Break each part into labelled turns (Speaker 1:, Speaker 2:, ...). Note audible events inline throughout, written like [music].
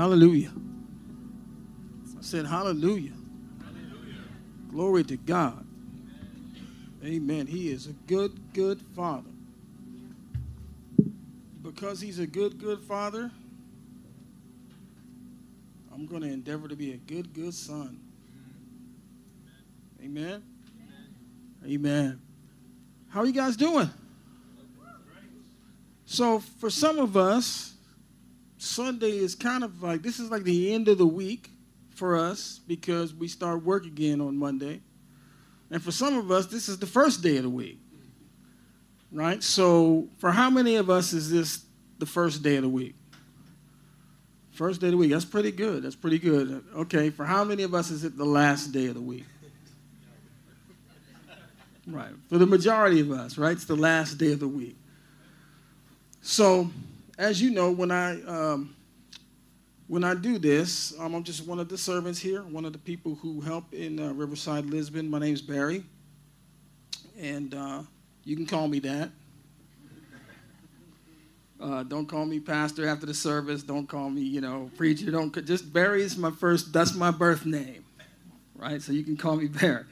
Speaker 1: Hallelujah. I said, Hallelujah. Hallelujah. Glory to God. Amen. He is a good, good father. Because he's a good, good father, I'm going to endeavor to be a good, good son. Amen. Amen. How are you guys doing? So, for some of us, Sunday is kind of like this is like the end of the week for us because we start work again on Monday. And for some of us, this is the first day of the week. Right? So, for how many of us is this the first day of the week? First day of the week. That's pretty good. That's pretty good. Okay, for how many of us is it the last day of the week? Right. For the majority of us, right? It's the last day of the week. So, as you know, when I um, when I do this, um, I'm just one of the servants here, one of the people who help in uh, Riverside, Lisbon. My name's Barry, and uh, you can call me that. Uh, don't call me pastor after the service. Don't call me, you know, preacher. Don't just Barry is my first. That's my birth name, right? So you can call me [laughs] Barry.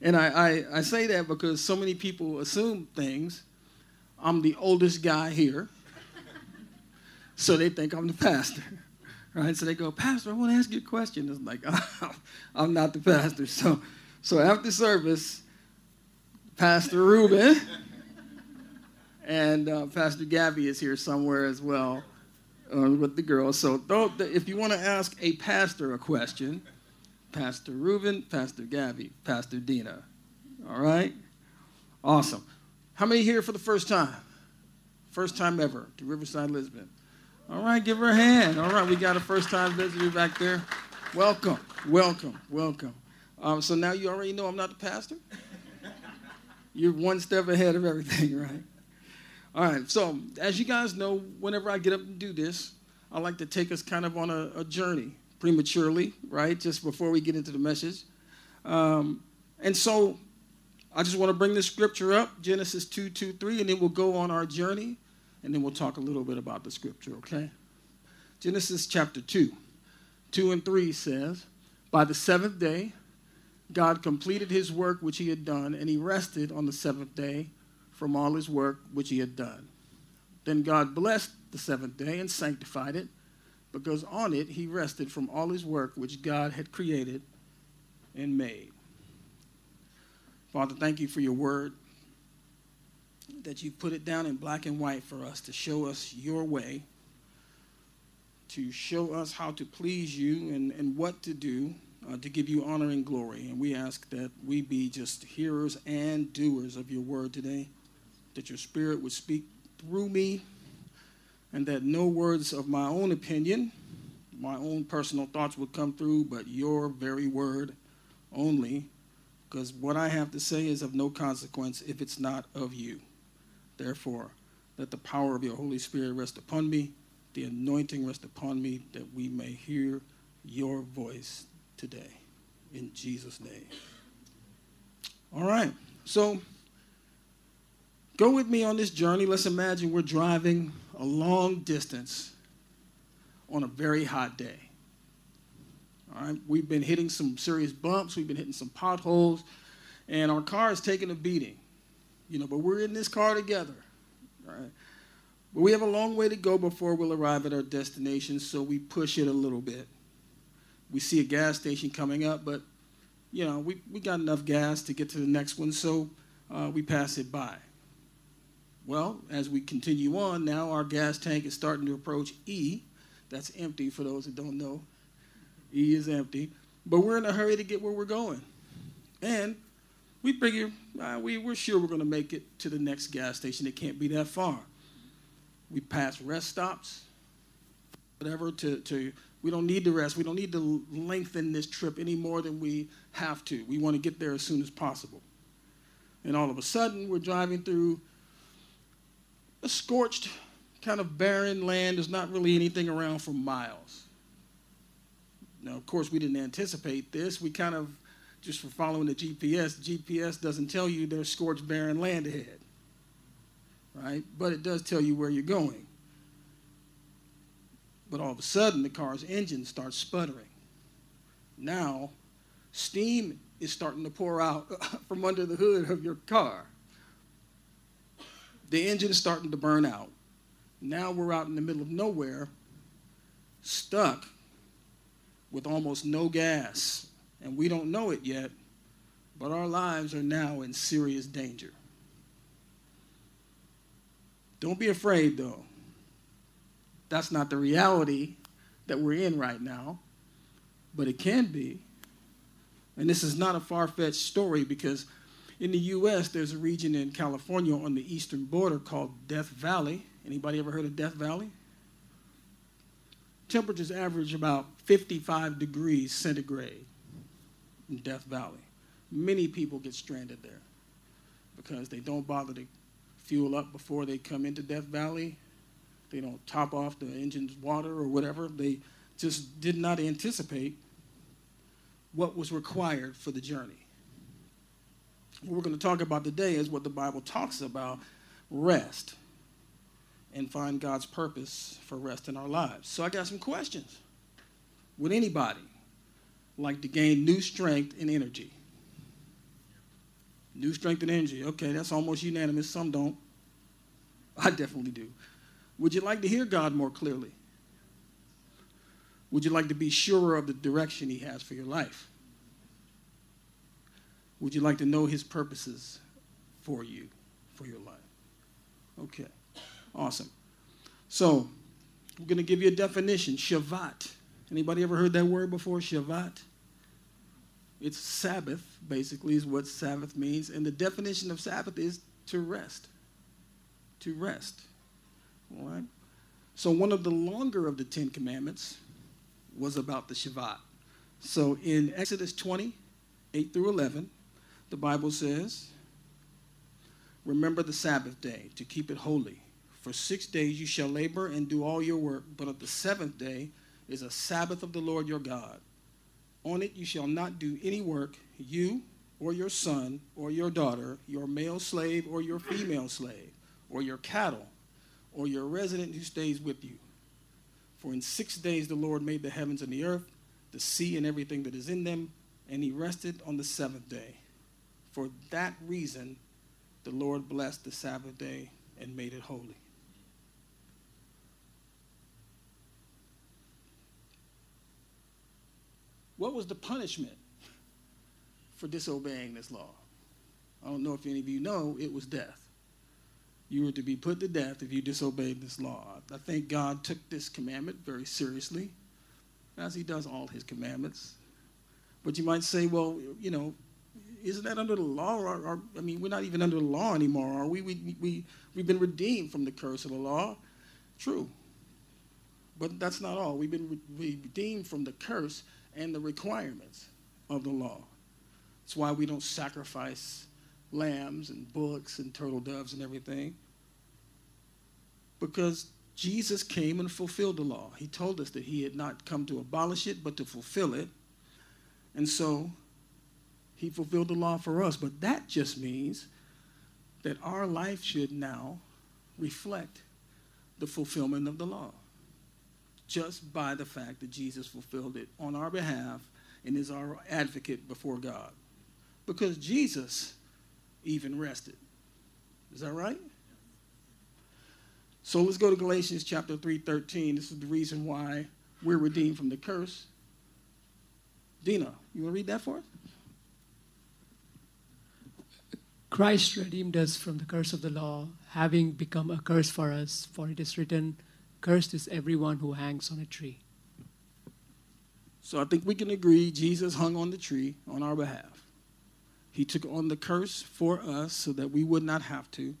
Speaker 1: And I, I, I say that because so many people assume things. I'm the oldest guy here, so they think I'm the pastor [laughs] right? So they go, Pastor, I want to ask you a question. It's like, [laughs] I'm not the pastor. So, so after service, Pastor Ruben [laughs] and uh, Pastor Gabby is here somewhere as well uh, with the girls. So if you want to ask a pastor a question, Pastor Ruben, Pastor Gabby, Pastor Dina. All right? Awesome. How many here for the first time? First time ever to Riverside, Lisbon. All right, give her a hand. All right, we got a first time visitor back there. Welcome, welcome, welcome. Um, so now you already know I'm not the pastor? You're one step ahead of everything, [laughs] right? All right, so as you guys know, whenever I get up and do this, I like to take us kind of on a, a journey prematurely, right? Just before we get into the message. Um, and so I just want to bring the scripture up, Genesis 2 2 3, and then we'll go on our journey and then we'll talk a little bit about the scripture, okay? Genesis chapter 2, 2 and 3 says, By the seventh day, God completed his work which he had done, and he rested on the seventh day from all his work which he had done. Then God blessed the seventh day and sanctified it, because on it he rested from all his work which God had created and made. Father, thank you for your word that you put it down in black and white for us to show us your way, to show us how to please you and, and what to do uh, to give you honor and glory. And we ask that we be just hearers and doers of your word today, that your spirit would speak through me, and that no words of my own opinion, my own personal thoughts would come through, but your very word only, because what I have to say is of no consequence if it's not of you. Therefore, let the power of your Holy Spirit rest upon me, the anointing rest upon me, that we may hear your voice today. In Jesus' name. All right. So, go with me on this journey. Let's imagine we're driving a long distance on a very hot day. All right. We've been hitting some serious bumps, we've been hitting some potholes, and our car is taking a beating you know, but we're in this car together, right? But we have a long way to go before we'll arrive at our destination, so we push it a little bit. We see a gas station coming up, but you know, we, we got enough gas to get to the next one, so uh, we pass it by. Well, as we continue on, now our gas tank is starting to approach E. That's empty for those that don't know. E is empty. But we're in a hurry to get where we're going. And we figure uh, we, we're sure we're going to make it to the next gas station. It can't be that far. We pass rest stops, whatever, to, to we don't need to rest. We don't need to lengthen this trip any more than we have to. We want to get there as soon as possible. And all of a sudden, we're driving through a scorched, kind of barren land. There's not really anything around for miles. Now, of course, we didn't anticipate this. We kind of just for following the GPS, GPS doesn't tell you there's scorched barren land ahead, right? But it does tell you where you're going. But all of a sudden, the car's engine starts sputtering. Now, steam is starting to pour out [laughs] from under the hood of your car. The engine is starting to burn out. Now we're out in the middle of nowhere, stuck with almost no gas, and we don't know it yet, but our lives are now in serious danger. Don't be afraid, though. That's not the reality that we're in right now, but it can be. And this is not a far fetched story because in the U.S., there's a region in California on the eastern border called Death Valley. Anybody ever heard of Death Valley? Temperatures average about 55 degrees centigrade in Death Valley. Many people get stranded there because they don't bother to fuel up before they come into Death Valley. They don't top off the engine's water or whatever. They just did not anticipate what was required for the journey. What we're going to talk about today is what the Bible talks about rest and find God's purpose for rest in our lives. So I got some questions. Would anybody like to gain new strength and energy? New strength and energy. Okay, that's almost unanimous. Some don't. [laughs] I definitely do. Would you like to hear God more clearly? Would you like to be surer of the direction He has for your life? Would you like to know His purposes for you, for your life? Okay, awesome. So, I'm going to give you a definition Shabbat. Anybody ever heard that word before? Shabbat? It's Sabbath, basically, is what Sabbath means. And the definition of Sabbath is to rest. To rest. All right? So, one of the longer of the Ten Commandments was about the Shabbat. So, in Exodus 20, 8 through 11, the Bible says, Remember the Sabbath day to keep it holy. For six days you shall labor and do all your work, but of the seventh day is a Sabbath of the Lord your God. On it you shall not do any work, you or your son or your daughter, your male slave or your female slave, or your cattle, or your resident who stays with you. For in six days the Lord made the heavens and the earth, the sea and everything that is in them, and he rested on the seventh day. For that reason, the Lord blessed the Sabbath day and made it holy. What was the punishment for disobeying this law? I don't know if any of you know, it was death. You were to be put to death if you disobeyed this law. I think God took this commandment very seriously, as he does all his commandments. But you might say, well, you know, isn't that under the law? Or, or, I mean, we're not even under the law anymore, are we? We, we? We've been redeemed from the curse of the law. True. But that's not all. We've been redeemed from the curse and the requirements of the law. That's why we don't sacrifice lambs and bullocks and turtle doves and everything. Because Jesus came and fulfilled the law. He told us that he had not come to abolish it, but to fulfill it. And so he fulfilled the law for us. But that just means that our life should now reflect the fulfillment of the law just by the fact that Jesus fulfilled it on our behalf and is our advocate before God. Because Jesus even rested. Is that right? So let's go to Galatians chapter 3:13. This is the reason why we're redeemed from the curse. Dina, you want to read that for us?
Speaker 2: Christ redeemed us from the curse of the law, having become a curse for us, for it is written, Cursed is everyone who hangs on a tree.
Speaker 1: So I think we can agree Jesus hung on the tree on our behalf. He took on the curse for us so that we would not have to.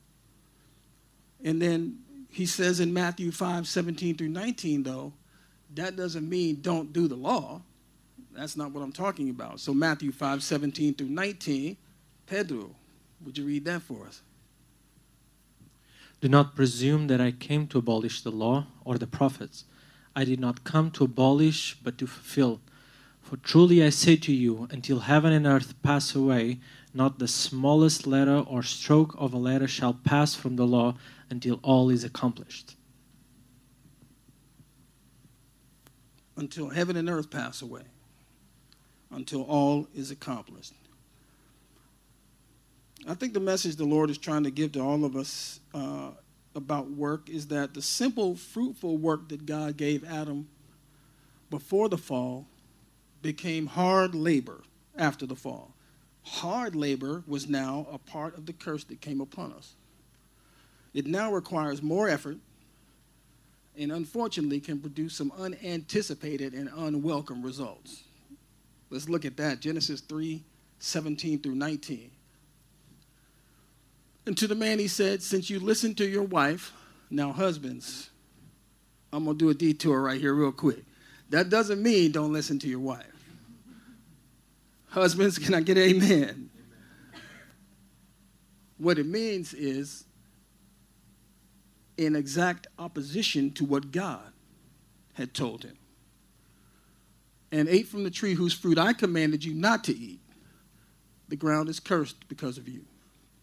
Speaker 1: And then he says in Matthew 5 17 through 19, though, that doesn't mean don't do the law. That's not what I'm talking about. So, Matthew 5 17 through 19, Pedro, would you read that for us?
Speaker 3: Do not presume that I came to abolish the law or the prophets. I did not come to abolish, but to fulfill. For truly I say to you, until heaven and earth pass away, not the smallest letter or stroke of a letter shall pass from the law until all is accomplished.
Speaker 1: until heaven and earth pass away, until all is accomplished. I think the message the Lord is trying to give to all of us uh, about work is that the simple, fruitful work that God gave Adam before the fall became hard labor after the fall. Hard labor was now a part of the curse that came upon us. It now requires more effort and unfortunately can produce some unanticipated and unwelcome results. Let's look at that. Genesis 3 17 through 19. And to the man he said, Since you listened to your wife, now husbands, I'm going to do a detour right here, real quick. That doesn't mean don't listen to your wife. Husbands, can I get amen? amen? What it means is in exact opposition to what God had told him. And ate from the tree whose fruit I commanded you not to eat. The ground is cursed because of you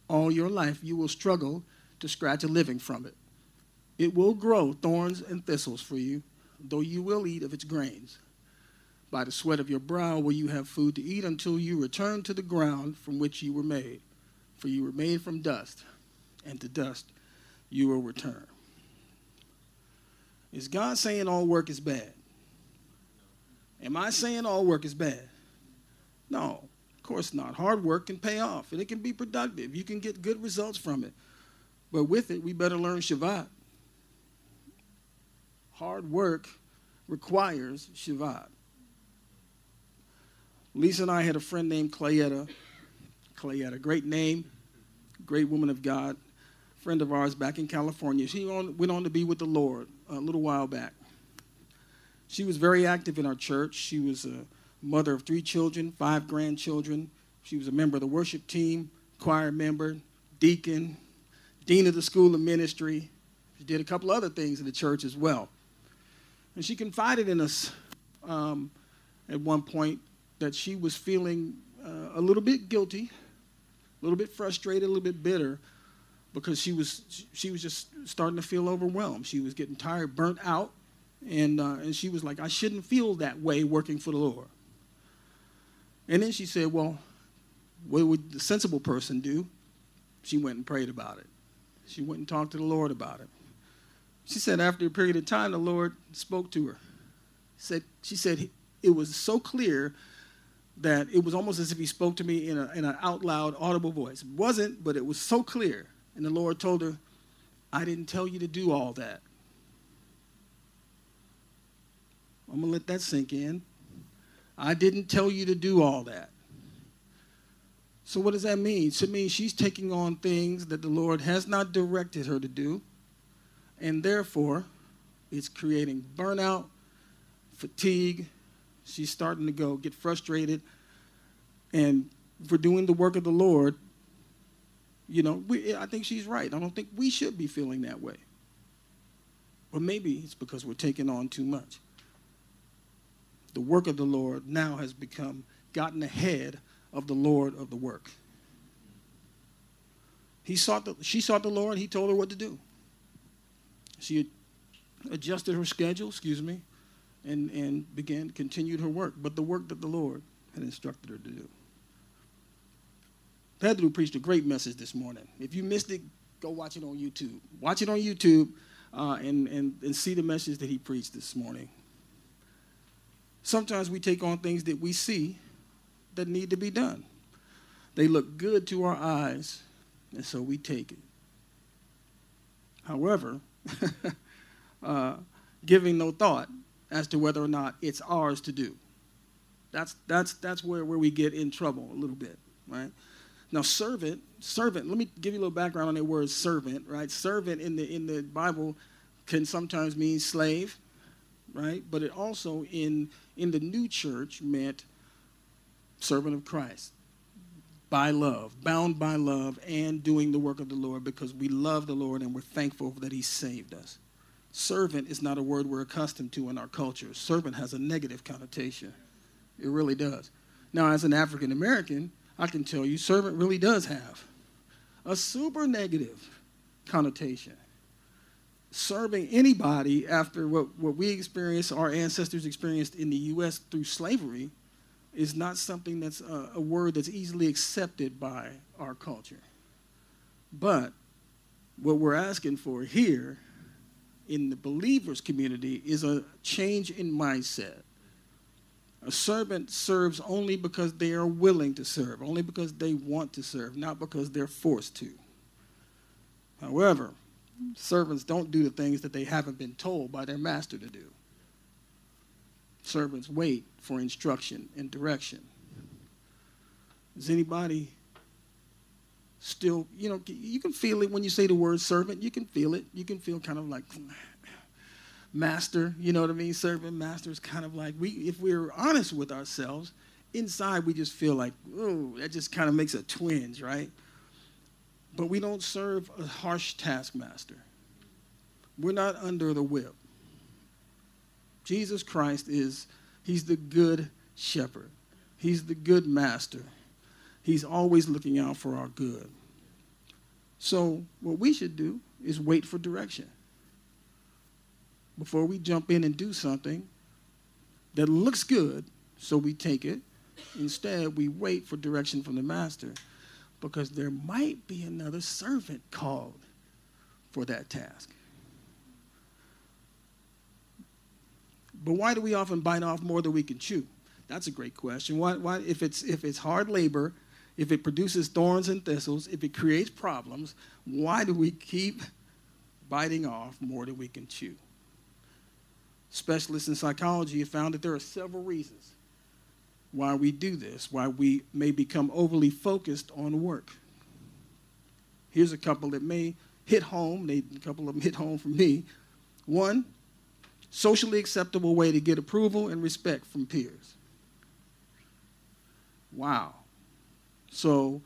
Speaker 1: all your life, you will struggle to scratch a living from it. It will grow thorns and thistles for you, though you will eat of its grains. By the sweat of your brow will you have food to eat until you return to the ground from which you were made. For you were made from dust, and to dust you will return. Is God saying all work is bad? Am I saying all work is bad? No course not. Hard work can pay off and it can be productive. You can get good results from it. But with it, we better learn Shabbat. Hard work requires Shabbat. Lisa and I had a friend named Clayetta. Clayetta, great name, great woman of God, friend of ours back in California. She went on to be with the Lord a little while back. She was very active in our church. She was a mother of three children, five grandchildren. She was a member of the worship team, choir member, deacon, dean of the school of ministry. She did a couple other things in the church as well. And she confided in us um, at one point that she was feeling uh, a little bit guilty, a little bit frustrated, a little bit bitter because she was she was just starting to feel overwhelmed. She was getting tired, burnt out, and uh, and she was like, I shouldn't feel that way working for the Lord. And then she said, Well, what would the sensible person do? She went and prayed about it. She went and talked to the Lord about it. She said, after a period of time, the Lord spoke to her. Said, she said, it was so clear that it was almost as if he spoke to me in, a, in an out loud, audible voice. It wasn't, but it was so clear. And the Lord told her, I didn't tell you to do all that. I'm going to let that sink in. I didn't tell you to do all that. So, what does that mean? It means she's taking on things that the Lord has not directed her to do, and therefore, it's creating burnout, fatigue. She's starting to go get frustrated, and for doing the work of the Lord, you know, we, I think she's right. I don't think we should be feeling that way. Or maybe it's because we're taking on too much the work of the Lord now has become gotten ahead of the Lord of the work. He sought the, she sought the Lord, he told her what to do. She adjusted her schedule, excuse me, and, and began, continued her work, but the work that the Lord had instructed her to do. Pedro preached a great message this morning. If you missed it, go watch it on YouTube. Watch it on YouTube uh, and, and, and see the message that he preached this morning sometimes we take on things that we see that need to be done. They look good to our eyes, and so we take it. However, [laughs] uh, giving no thought as to whether or not it's ours to do. That's, that's, that's where, where we get in trouble a little bit, right? Now, servant, servant, let me give you a little background on that word servant, right? Servant in the, in the Bible can sometimes mean slave, right? But it also in in the new church meant servant of Christ by love, bound by love, and doing the work of the Lord because we love the Lord and we're thankful that He saved us. Servant is not a word we're accustomed to in our culture. Servant has a negative connotation. It really does. Now, as an African American, I can tell you, servant really does have a super negative connotation serving anybody after what, what we experienced, our ancestors experienced in the U.S. through slavery, is not something that's a, a word that's easily accepted by our culture. But what we're asking for here in the believers community is a change in mindset. A servant serves only because they are willing to serve, only because they want to serve, not because they're forced to. However, servants don't do the things that they haven't been told by their master to do. Servants wait for instruction and direction. Does anybody still, you know, you can feel it when you say the word servant. You can feel it. You can feel kind of like [sighs] master, you know what I mean? Servant, master is kind of like, we, if we're honest with ourselves, inside we just feel like, oh, that just kind of makes a twinge, right? But we don't serve a harsh taskmaster. We're not under the whip. Jesus Christ is, he's the good shepherd. He's the good master. He's always looking out for our good. So what we should do is wait for direction. Before we jump in and do something that looks good, so we take it. Instead, we wait for direction from the master because there might be another servant called for that task. But why do we often bite off more than we can chew? That's a great question. Why, why, if, it's, if it's hard labor, if it produces thorns and thistles, if it creates problems, why do we keep biting off more than we can chew? Specialists in psychology have found that there are several reasons why we do this, why we may become overly focused on work. Here's a couple that may hit home. They, a couple of them [laughs] hit home for me. One, socially acceptable way to get approval and respect from peers. Wow. So,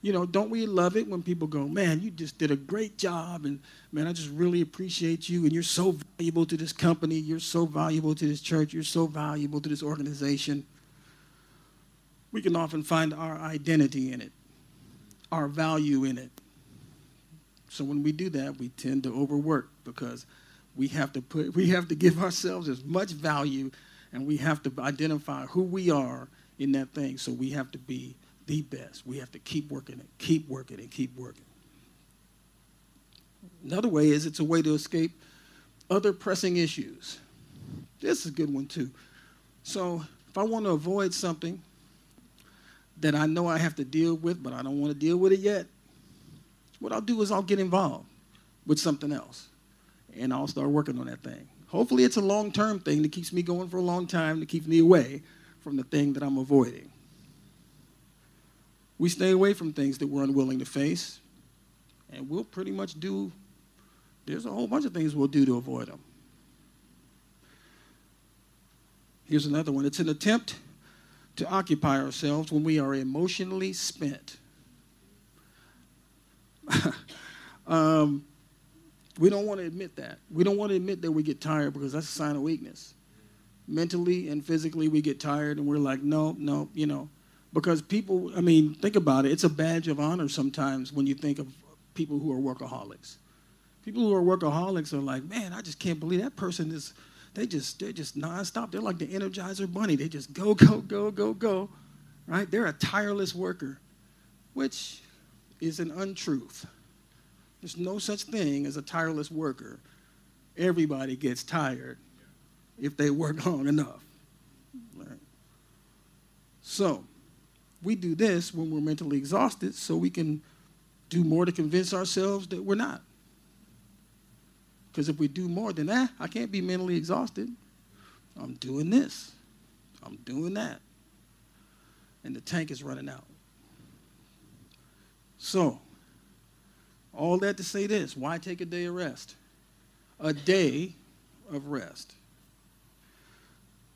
Speaker 1: you know, don't we love it when people go, man, you just did a great job, and man, I just really appreciate you, and you're so valuable to this company, you're so valuable to this church, you're so valuable to this organization we can often find our identity in it, our value in it. So when we do that, we tend to overwork because we have to put we have to give [laughs] ourselves as much value and we have to identify who we are in that thing. So we have to be the best. We have to keep working it, keep working and keep working. Another way is it's a way to escape other pressing issues. This is a good one too. So if I want to avoid something, that I know I have to deal with, but I don't want to deal with it yet, what I'll do is I'll get involved with something else and I'll start working on that thing. Hopefully, it's a long term thing that keeps me going for a long time, to keep me away from the thing that I'm avoiding. We stay away from things that we're unwilling to face, and we'll pretty much do, there's a whole bunch of things we'll do to avoid them. Here's another one it's an attempt to occupy ourselves when we are emotionally spent. [laughs] um, we don't want to admit that. We don't want to admit that we get tired because that's a sign of weakness. Mentally and physically, we get tired and we're like, no, no, you know. Because people, I mean, think about it. It's a badge of honor sometimes when you think of people who are workaholics. People who are workaholics are like, man, I just can't believe that person is they just they're just nonstop. They're like the Energizer Bunny. They just go, [laughs] go, go, go, go. Right? They're a tireless worker, which is an untruth. There's no such thing as a tireless worker. Everybody gets tired if they work [laughs] long enough. Right? So, we do this when we're mentally exhausted so we can do more to convince ourselves that we're not. Because if we do more than that, I can't be mentally exhausted. I'm doing this, I'm doing that. And the tank is running out. So, all that to say this why take a day of rest? A day of rest.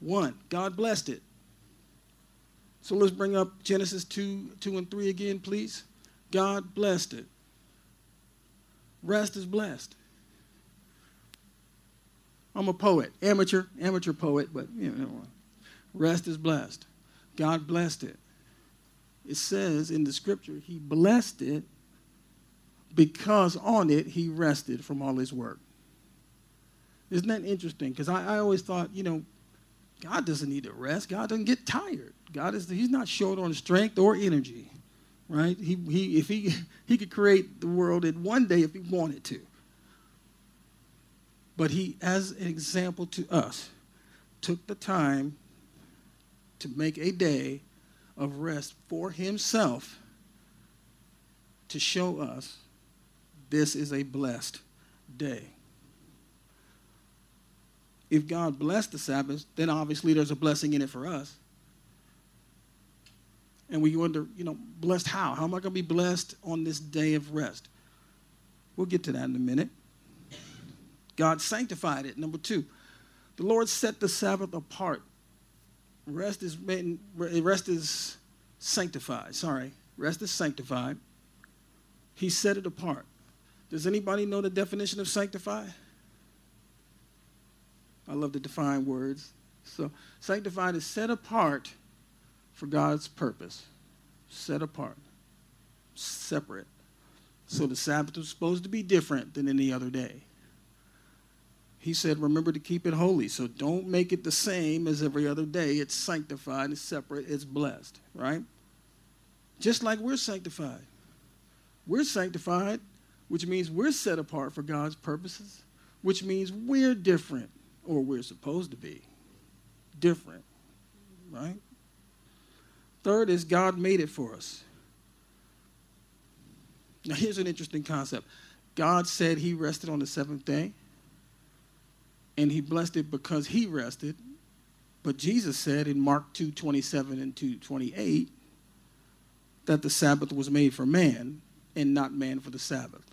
Speaker 1: One, God blessed it. So let's bring up Genesis 2, 2 and 3 again, please. God blessed it. Rest is blessed. I'm a poet, amateur, amateur poet, but you know, rest is blessed. God blessed it. It says in the scripture, He blessed it because on it He rested from all His work. Isn't that interesting? Because I, I always thought, you know, God doesn't need to rest. God doesn't get tired. God is He's not short on strength or energy, right? He, he if he [laughs] he could create the world in one day if he wanted to. But he, as an example to us, took the time to make a day of rest for himself to show us this is a blessed day. If God blessed the Sabbath, then obviously there's a blessing in it for us. And we wonder, you know, blessed how? How am I going to be blessed on this day of rest? We'll get to that in a minute. God sanctified it. Number two, the Lord set the Sabbath apart. Rest is rest is sanctified. Sorry, rest is sanctified. He set it apart. Does anybody know the definition of sanctified? I love to define words. So, sanctified is set apart for God's purpose. Set apart, separate. So, the Sabbath was supposed to be different than any other day. He said, Remember to keep it holy. So, don't make it the same as every other day. It's sanctified, it's separate, it's blessed, right? Just like we're sanctified. We're sanctified, which means we're set apart for God's purposes, which means we're different or we're supposed to be different, right? Third is God made it for us. Now, here's an interesting concept God said He rested on the seventh day, and He blessed it because He rested. But Jesus said in Mark 2 27 and 2 28 that the Sabbath was made for man and not man for the Sabbath.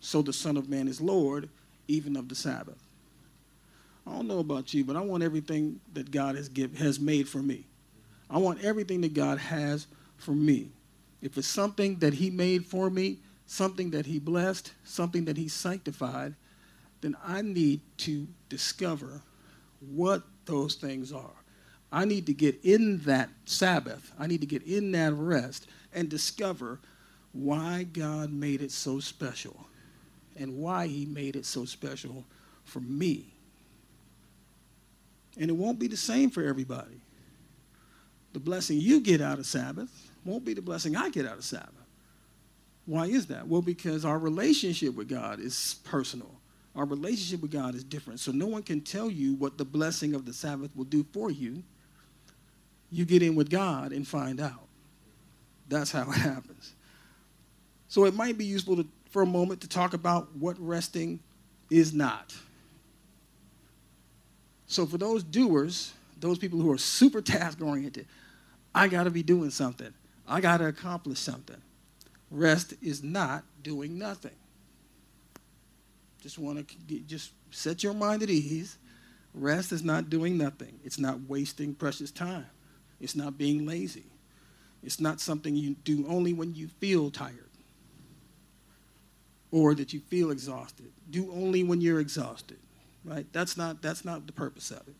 Speaker 1: So the Son of Man is Lord even of the Sabbath. I don't know about you, but I want everything that God has give, has made for me. I want everything that God has for me. If it's something that He made for me, something that He blessed, something that He sanctified, then I need to discover what those things are. I need to get in that Sabbath, I need to get in that rest and discover why God made it so special and why He made it so special for me. And it won't be the same for everybody. The blessing you get out of Sabbath won't be the blessing I get out of Sabbath. Why is that? Well, because our relationship with God is personal. Our relationship with God is different. So no one can tell you what the blessing of the Sabbath will do for you. You get in with God and find out. That's how it [laughs] happens. So it might be useful to, for a moment to talk about what resting is not. So for those doers, those people who are super [laughs] task oriented, I got to be doing something. I got to accomplish something. Rest is not doing nothing. Just want to just set your mind at ease. Rest is not doing nothing. It's not wasting precious time. It's not being lazy. It's not something you do only when you feel tired or that you feel exhausted. Do only when you're exhausted right? That's not, that's not the purpose of it.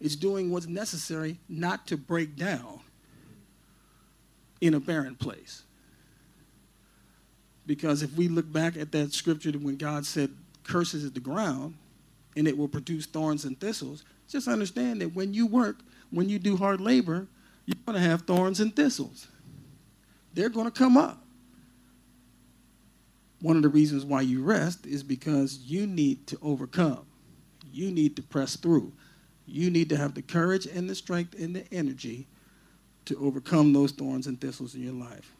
Speaker 1: It's doing what's necessary not to break down in a barren place. Because if we look back at that scripture when God said, curses at the ground and it will produce thorns and thistles, just understand that when you work, when you do hard labor, you're going to have thorns and thistles. They're going to come up. One of the reasons why you rest is because you need to overcome you need to press through. You need to have the courage and the strength and the energy to overcome those thorns and thistles in your life.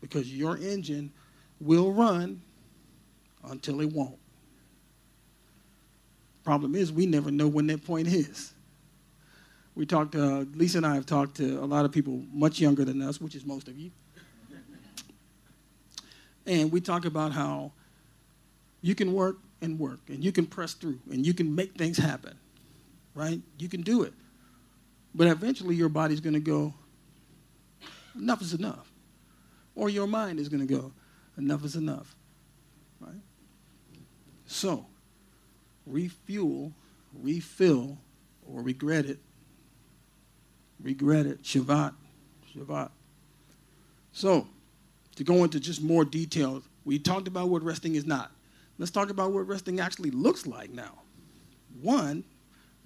Speaker 1: Because your engine will run until it won't. Problem is, we never know when that point is. We talked, uh, Lisa and I have talked to a lot of people much younger than us, which is most of you. And we talk about how you can work and work and you can press through and you can make things happen, right? You can do it. But eventually your body's going to go, enough is enough. Or your mind is going to go, enough is enough, right? So, refuel, refill, or regret it. Regret it. Shavat. Shavat. So, to go into just more details, we talked about what resting is not. Let's talk about what resting actually looks like now. One,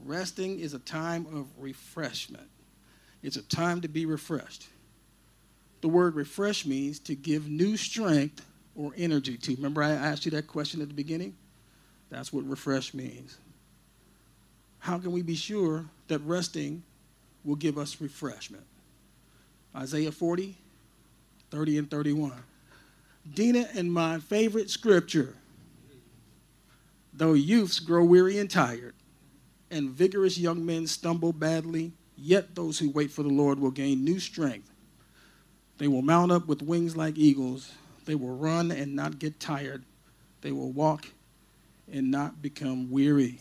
Speaker 1: resting is a time of refreshment. It's a time to be refreshed. The word refresh means to give new strength or energy to. Remember, I asked you that question at the beginning? That's what refresh means. How can we be sure that resting will give us refreshment? Isaiah 40, 30, and 31. Dina and my favorite scripture. Though youths grow weary and tired, and vigorous young men stumble badly, yet those who wait for the Lord will gain new strength. They will mount up with wings like eagles. They will run and not get tired. They will walk and not become weary.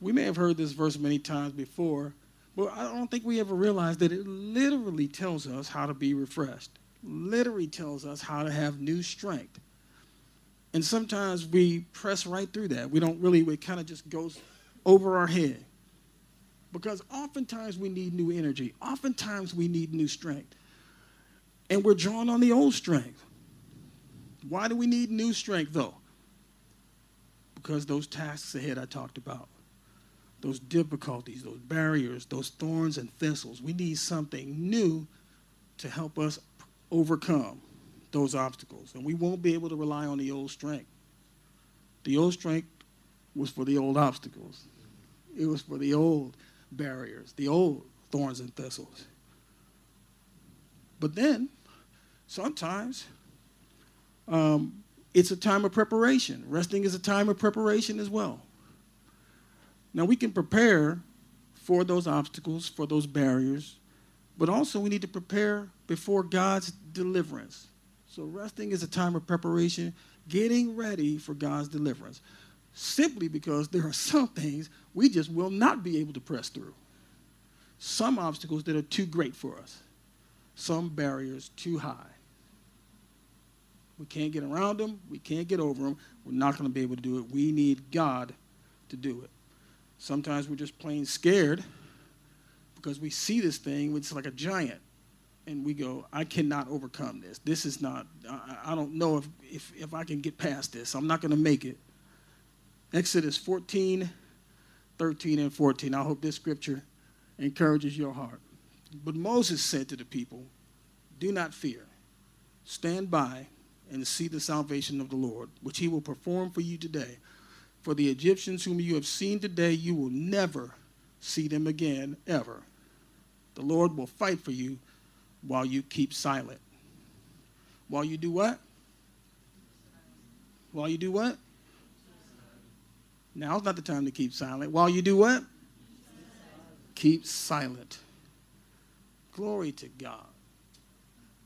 Speaker 1: We may have heard this verse many times before, but I don't think we ever realized that it literally tells us how to be refreshed, literally tells us how to have new strength. And sometimes we press right through that. We don't really, it kind of just goes over our head. Because oftentimes we need new energy, oftentimes we need new strength. And we're drawn on the old strength. Why do we need new strength, though? Because those tasks ahead I talked about, those difficulties, those barriers, those thorns and thistles, we need something new to help us overcome those obstacles. And we won't be able to rely on the old strength. The old strength was for the old obstacles, it was for the old barriers, the old thorns and thistles. But then, sometimes, um, it's a time of preparation. Resting is a time of preparation as well. Now, we can prepare for those obstacles, for those barriers, but also we need to prepare before God's deliverance. So, resting is a time of preparation, getting ready for God's deliverance, simply because there are some things we just will not be able to press through. Some obstacles that are too great for us, some barriers too high. We can't get around them, we can't get over them, we're not going to be able to do it. We need God to do it. Sometimes we're just plain scared because we see this thing, it's like a giant and we go, I cannot overcome this. This is not, I, I don't know if, if, if I can get past this. I'm not going to make it. Exodus 14, 13, and 14. I hope this scripture encourages your heart. But Moses said to the people, Do not fear. Stand by and see the salvation of the Lord, which he will perform for you today. For the Egyptians whom you have seen today, you will never see them again, ever. The Lord will fight for you while you keep silent. While you do what? While you do what? Now's not the time to keep silent. While you do what? Keep silent. Glory to God.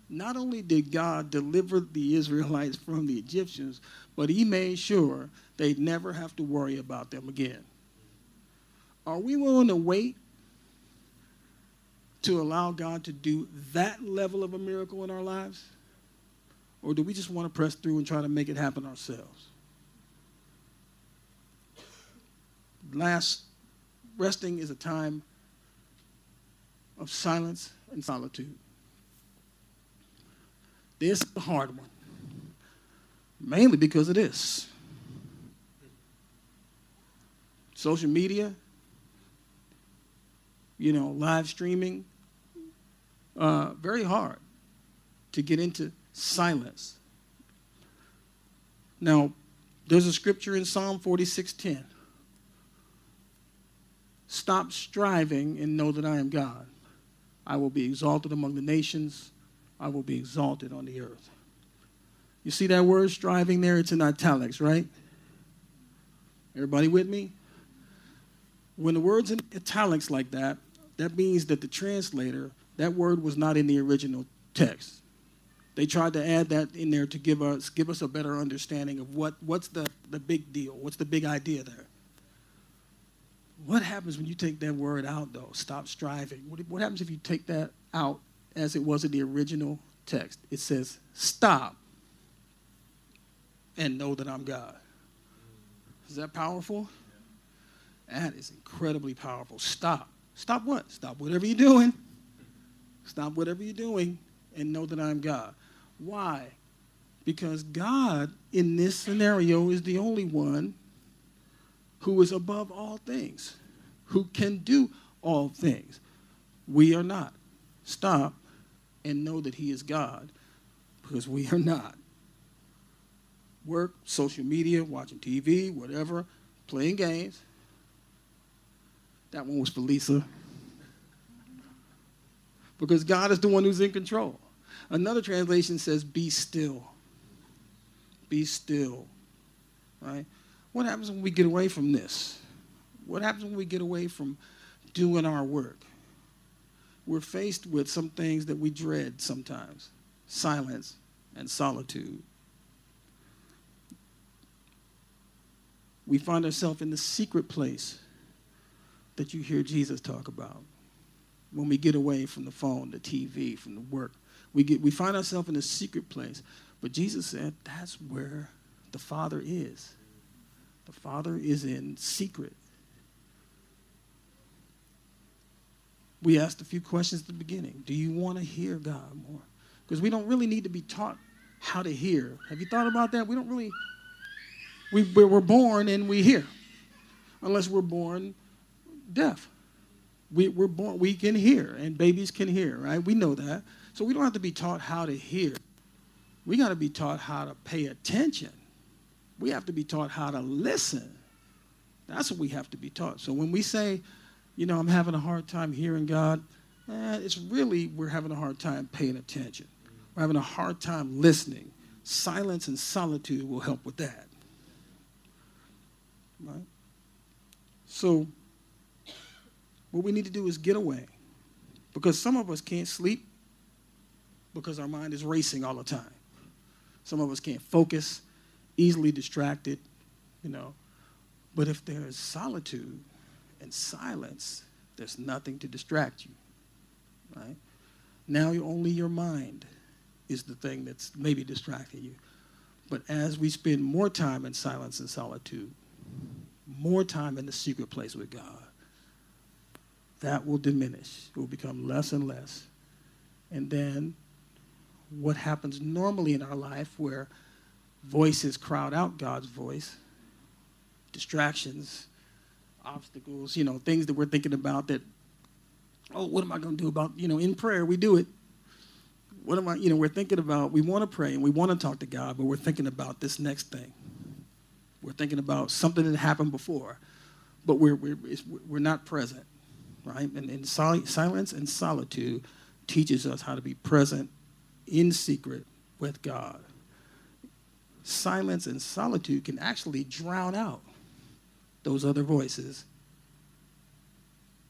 Speaker 1: Not only did God deliver the Israelites from the Egyptians, but he made sure they'd never have to worry about them again. Are we willing to wait to allow God to do that level of a miracle in our lives? Or do we just want to press through and try to make it happen ourselves? Last, resting is a time of silence and solitude. This is a hard one, mainly because of this. Social media, you know, live streaming, uh, very hard to get into silence. Now, there's a scripture in Psalm 46:10. Stop striving and know that I am God. I will be exalted among the nations. I will be exalted on the earth. You see that word striving there? It's in italics, right? Everybody with me? When the word's in italics like that, that means that the translator that word was not in the original text. They tried to add that in there to give us give us a better understanding of what, what's the, the big deal, what's the big idea there. What happens when you take that word out, though? Stop striving. What, what happens if you take that out as it was in the original text? It says, stop and know that I'm God. Is that powerful? That is incredibly powerful. Stop. Stop what? Stop whatever you're doing Stop whatever you're doing and know that I'm God. Why? Because God, in this scenario, is the only one who is above all things, who can do all things. We are not. Stop and know that He is God because we are not. Work, social media, watching TV, whatever, playing games. That one was for Lisa. Because God is the one who's in control. Another translation says, be still. Be still. Right? What happens when we get away from this? What happens when we get away from doing our work? We're faced with some things that we dread sometimes silence and solitude. We find ourselves in the secret place that you hear Jesus talk about. When we get away from the phone, the TV, from the work, we, get, we find ourselves in a secret place. But Jesus said that's where the Father is. The Father is in secret. We asked a few questions at the beginning. Do you want to hear God more? Because we don't really need to be taught how to hear. Have you thought about that? We don't really, we, we're born and we hear, unless we're born deaf. We, we're born, we can hear, and babies can hear, right? We know that. So we don't have to be taught how to hear. We got to be taught how to pay attention. We have to be taught how to listen. That's what we have to be taught. So when we say, you know, I'm having a hard time hearing God, eh, it's really we're having a hard time paying attention. We're having a hard time listening. Silence and solitude will help with that. Right? So what we need to do is get away. Because some of us can't sleep because our mind is racing all the time. Some of us can't focus, easily distracted, you know. But if there is solitude and silence, there's nothing to distract you, right? Now only your mind is the thing that's maybe distracting you. But as we spend more time in silence and solitude, more time in the secret place with God, that will diminish. It will become less and less. And then what happens normally in our life where voices crowd out God's voice, distractions, obstacles, you know, things that we're thinking about that, oh, what am I going to do about, you know, in prayer, we do it. What am I, you know, we're thinking about, we want to pray and we want to talk to God, but we're thinking about this next thing. We're thinking about something that happened before, but we're, we're, we're not present right? And, and silence and solitude teaches us how to be present in secret with God. Silence and solitude can actually drown out those other voices.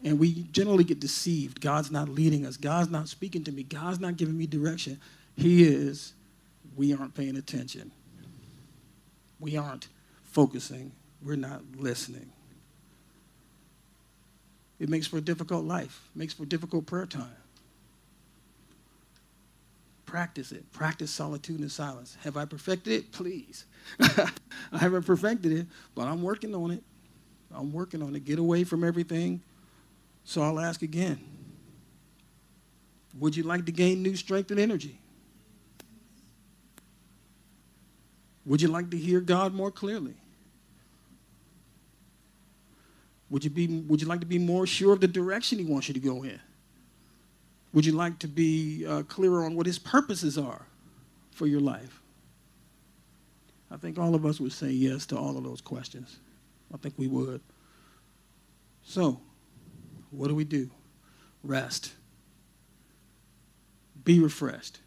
Speaker 1: And we generally get deceived. God's not leading us. God's not speaking to me. God's not giving me direction. He is. We aren't paying attention. We aren't focusing. We're not listening. It makes for a difficult life, it makes for difficult prayer time. Practice it. Practice solitude and silence. Have I perfected it? Please. [laughs] I haven't perfected it, but I'm working on it. I'm working on it. Get away from everything. So I'll ask again Would you like to gain new strength and energy? Would you like to hear God more clearly? Would you, be, would you like to be more sure of the direction He wants you to go in? Would you like to be uh, clearer on what His purposes are for your life? I think all of us would say yes to all of those questions. I think we would. So, what do we do? Rest. Be refreshed.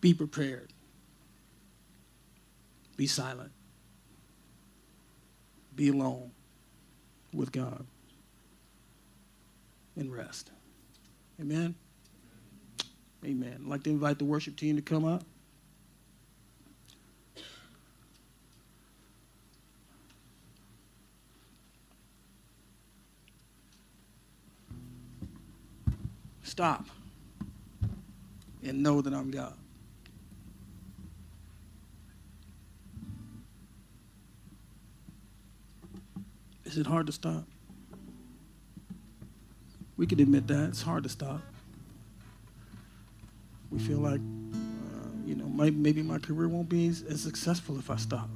Speaker 1: Be prepared. Be silent be alone with God and rest. Amen? Amen. I'd like to invite the worship team to come up. Stop and know that I'm God. Is it hard to stop? We can admit that. It's hard to stop. We feel like, uh, you know, maybe, maybe my career won't be as, as successful if I stop.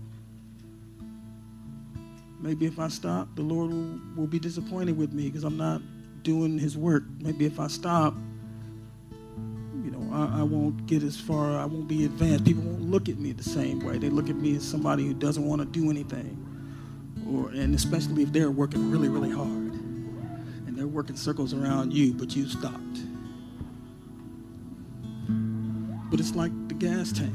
Speaker 1: Maybe if I stop, the Lord will, will be disappointed with me because I'm not doing his work. Maybe if I stop, you know, I, I, won't get as far, I won't be advanced. People won't look at me the same way. They look at me as somebody who doesn't want to do anything. Or and especially if they're working really, really hard. Working circles around you, but you stopped. But it's like the gas tank.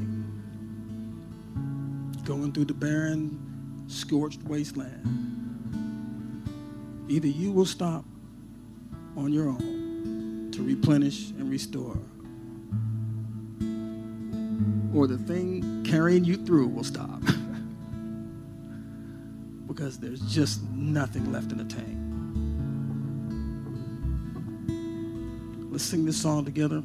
Speaker 1: Going through the barren, scorched wasteland. Either you will stop on your own to replenish and restore. Or the thing carrying you through will stop. [laughs] because there's just nothing left in the tank. Let's sing this song together.